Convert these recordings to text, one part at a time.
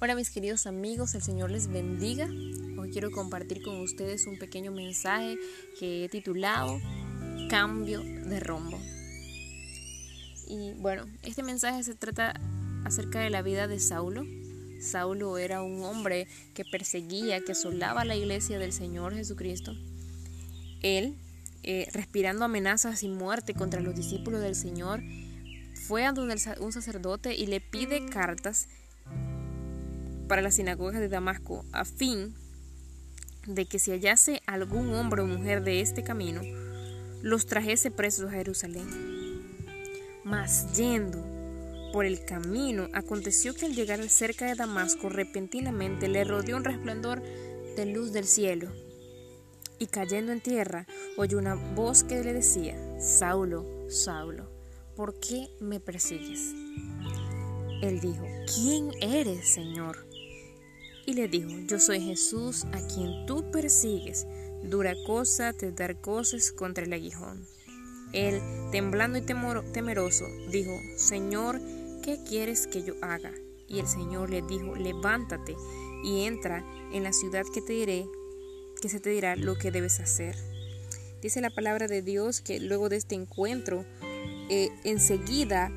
Hola mis queridos amigos, el Señor les bendiga. Hoy quiero compartir con ustedes un pequeño mensaje que he titulado Cambio de rumbo. Y bueno, este mensaje se trata acerca de la vida de Saulo. Saulo era un hombre que perseguía, que asolaba la iglesia del Señor Jesucristo. Él, eh, respirando amenazas y muerte contra los discípulos del Señor, fue a donde un sacerdote y le pide cartas para las sinagogas de Damasco, a fin de que si hallase algún hombre o mujer de este camino, los trajese presos a Jerusalén. Mas yendo por el camino, aconteció que al llegar cerca de Damasco, repentinamente le rodeó un resplandor de luz del cielo. Y cayendo en tierra, oyó una voz que le decía, Saulo, Saulo, ¿por qué me persigues? Él dijo, ¿quién eres, Señor? Y le dijo, yo soy Jesús a quien tú persigues, dura cosa te dar cosas contra el aguijón. Él, temblando y temeroso, dijo, Señor, ¿qué quieres que yo haga? Y el Señor le dijo, levántate y entra en la ciudad que te diré, que se te dirá lo que debes hacer. Dice la palabra de Dios que luego de este encuentro, eh, enseguida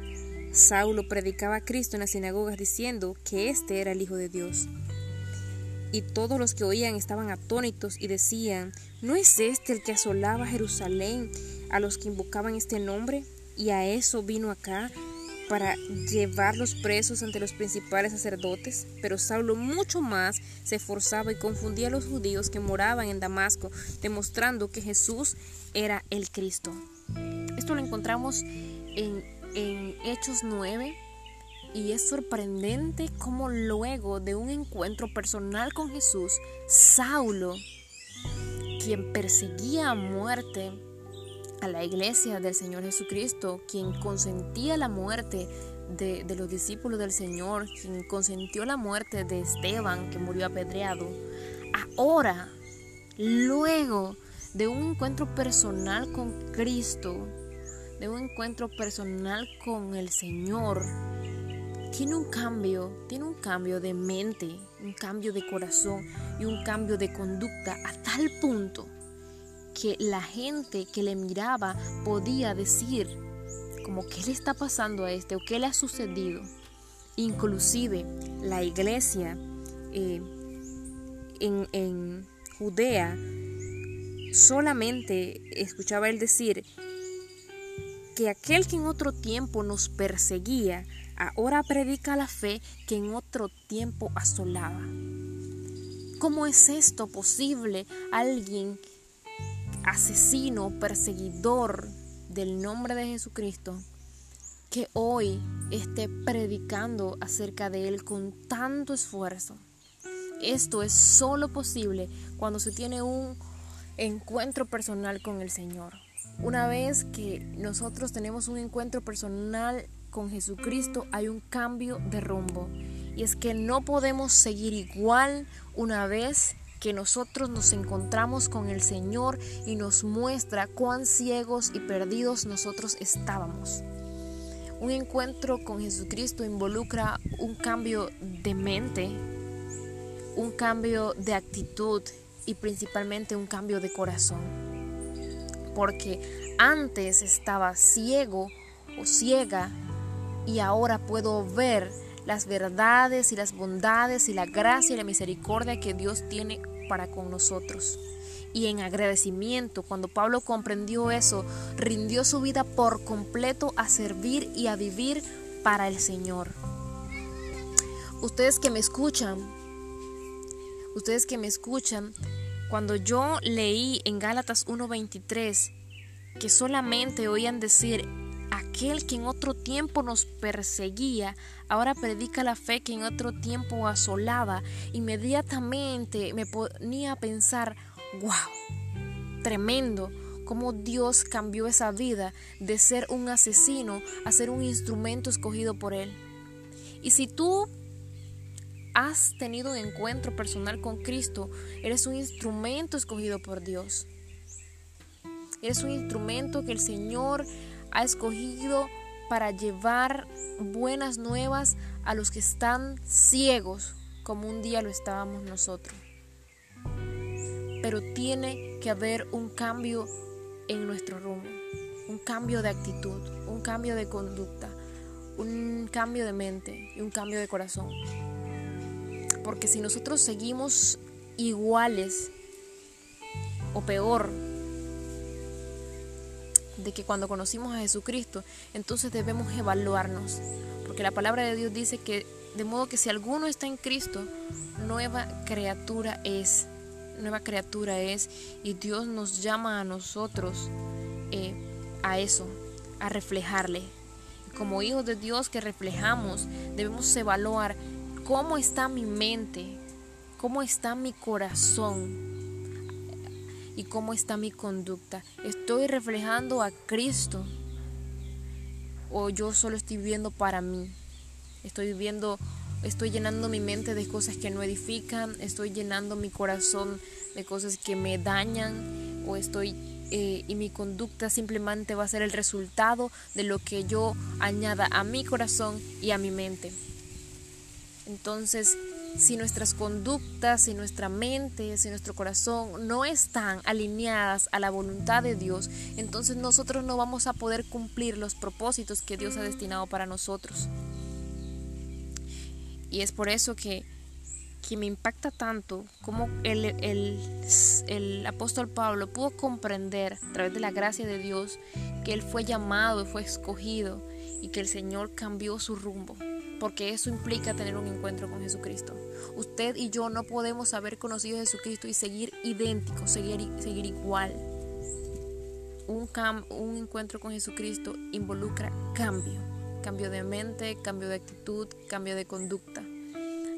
Saulo predicaba a Cristo en las sinagogas diciendo que este era el Hijo de Dios. Y todos los que oían estaban atónitos y decían, ¿no es este el que asolaba Jerusalén a los que invocaban este nombre? Y a eso vino acá para llevarlos presos ante los principales sacerdotes. Pero Saulo mucho más se esforzaba y confundía a los judíos que moraban en Damasco, demostrando que Jesús era el Cristo. Esto lo encontramos en, Hechos 9, y es sorprendente cómo luego de un encuentro personal con Jesús, Saulo, quien perseguía a muerte a la iglesia del Señor Jesucristo, quien consentía la muerte de, los discípulos del Señor, quien consentió la muerte de Esteban, que murió apedreado, ahora, luego de un encuentro personal con Cristo, de un encuentro personal con el Señor, tiene un cambio, tiene un cambio de mente, un cambio de corazón y un cambio de conducta a tal punto que la gente que le miraba podía decir como qué le está pasando a este o qué le ha sucedido. Inclusive la iglesia eh, en, en Judea solamente escuchaba él decir que aquel que en otro tiempo nos perseguía ahora predica la fe que en otro tiempo asolaba. ¿Cómo es esto posible? Alguien asesino, perseguidor del nombre de Jesucristo, que hoy esté predicando acerca de Él con tanto esfuerzo. Esto es solo posible cuando se tiene un encuentro personal con el Señor. Una vez que nosotros tenemos un encuentro personal con Jesucristo hay un cambio de rumbo. Y es que no podemos seguir igual una vez que nosotros nos encontramos con el Señor y nos muestra cuán ciegos y perdidos nosotros estábamos. Un encuentro con Jesucristo involucra un cambio de mente, un cambio de actitud y principalmente un cambio de corazón. Porque antes estaba ciego o ciega y ahora puedo ver las verdades y las bondades y la gracia y la misericordia que Dios tiene para con nosotros. Y en agradecimiento, cuando Pablo comprendió eso, rindió su vida por completo a servir y a vivir para el Señor. Ustedes que me escuchan, ustedes que me escuchan, cuando yo leí en Gálatas 1:23 que solamente oían decir, aquel que en otro tiempo nos perseguía, ahora predica la fe que en otro tiempo asolaba, inmediatamente me ponía a pensar, wow, tremendo cómo Dios cambió esa vida de ser un asesino a ser un instrumento escogido por Él. Y si tú has tenido un encuentro personal con Cristo, eres un instrumento escogido por Dios. Eres un instrumento que el Señor ha escogido para llevar buenas nuevas a los que están ciegos como un día lo estábamos nosotros. Pero tiene que haber un cambio en nuestro rumbo, un cambio de actitud, un cambio de conducta, un cambio de mente y un cambio de corazón. Porque si nosotros seguimos iguales o peor de que cuando conocimos a Jesucristo, entonces debemos evaluarnos. Porque la palabra de Dios dice que de modo que si alguno está en Cristo, nueva criatura es. Nueva criatura es. Y Dios nos llama a nosotros eh, a eso, a reflejarle. como hijos de Dios que reflejamos, debemos evaluar cómo está mi mente, cómo está mi corazón y cómo está mi conducta. ¿Estoy reflejando a Cristo o yo solo estoy viviendo para mí? Estoy viviendo, estoy llenando mi mente de cosas que no edifican, estoy llenando mi corazón de cosas que me dañan o estoy eh, y mi conducta simplemente va a ser el resultado de lo que yo añada a mi corazón y a mi mente. Entonces, si nuestras conductas, si nuestra mente, si nuestro corazón no están alineadas a la voluntad de Dios, entonces nosotros no vamos a poder cumplir los propósitos que Dios ha destinado para nosotros. Y es por eso que, que me impacta tanto como el, el, el apóstol Pablo pudo comprender a través de la gracia de Dios que él fue llamado fue escogido y que el Señor cambió su rumbo porque eso implica tener un encuentro con Jesucristo. Usted y yo no podemos haber conocido a Jesucristo y seguir idénticos, seguir, igual. Un, un encuentro con Jesucristo involucra cambio, cambio de mente, cambio de actitud, cambio de conducta.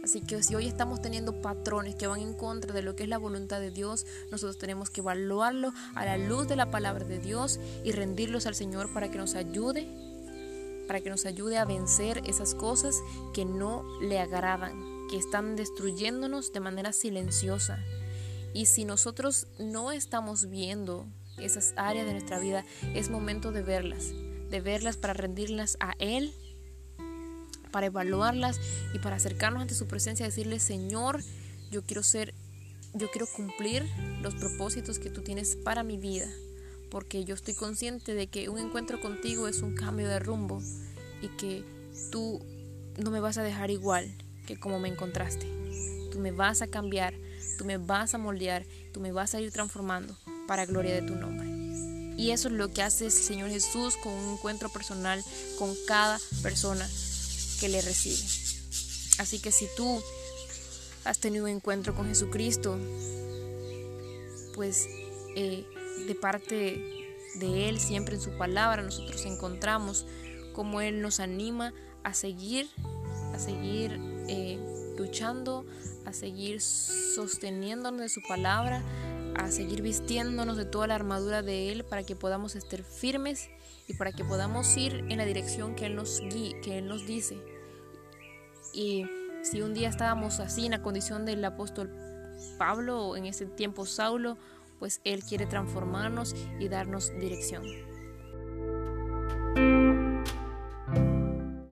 Así que si hoy estamos teniendo patrones que van en contra de lo que es la voluntad de Dios, nosotros tenemos que evaluarlo a la luz de la palabra de Dios y rendirlos al Señor para que nos ayude para que nos ayude a vencer esas cosas que no le agradan, que están destruyéndonos de manera silenciosa. Y si nosotros no estamos viendo esas áreas de nuestra vida, es momento de verlas, de verlas para rendirlas a Él, para evaluarlas y para acercarnos ante su presencia y decirle, Señor, yo quiero ser, yo quiero cumplir los propósitos que tú tienes para mi vida porque yo estoy consciente de que un encuentro contigo es un cambio de rumbo y que tú no me vas a dejar igual que como me encontraste. Tú me vas a cambiar, tú me vas a moldear, tú me vas a ir transformando para gloria de tu nombre. Y eso es lo que hace el Señor Jesús con un encuentro personal con cada persona que le recibe. Así que si tú has tenido un encuentro con Jesucristo, pues eh, de parte de Él, siempre en su palabra, nosotros encontramos cómo Él nos anima a seguir, a seguir eh, luchando, a seguir sosteniéndonos de su palabra, a seguir vistiéndonos de toda la armadura de Él para que podamos estar firmes y para que podamos ir en la dirección que Él nos, que Él nos dice. Y si un día estábamos así en la condición del apóstol Pablo en ese tiempo Saulo, pues Él quiere transformarnos y darnos dirección.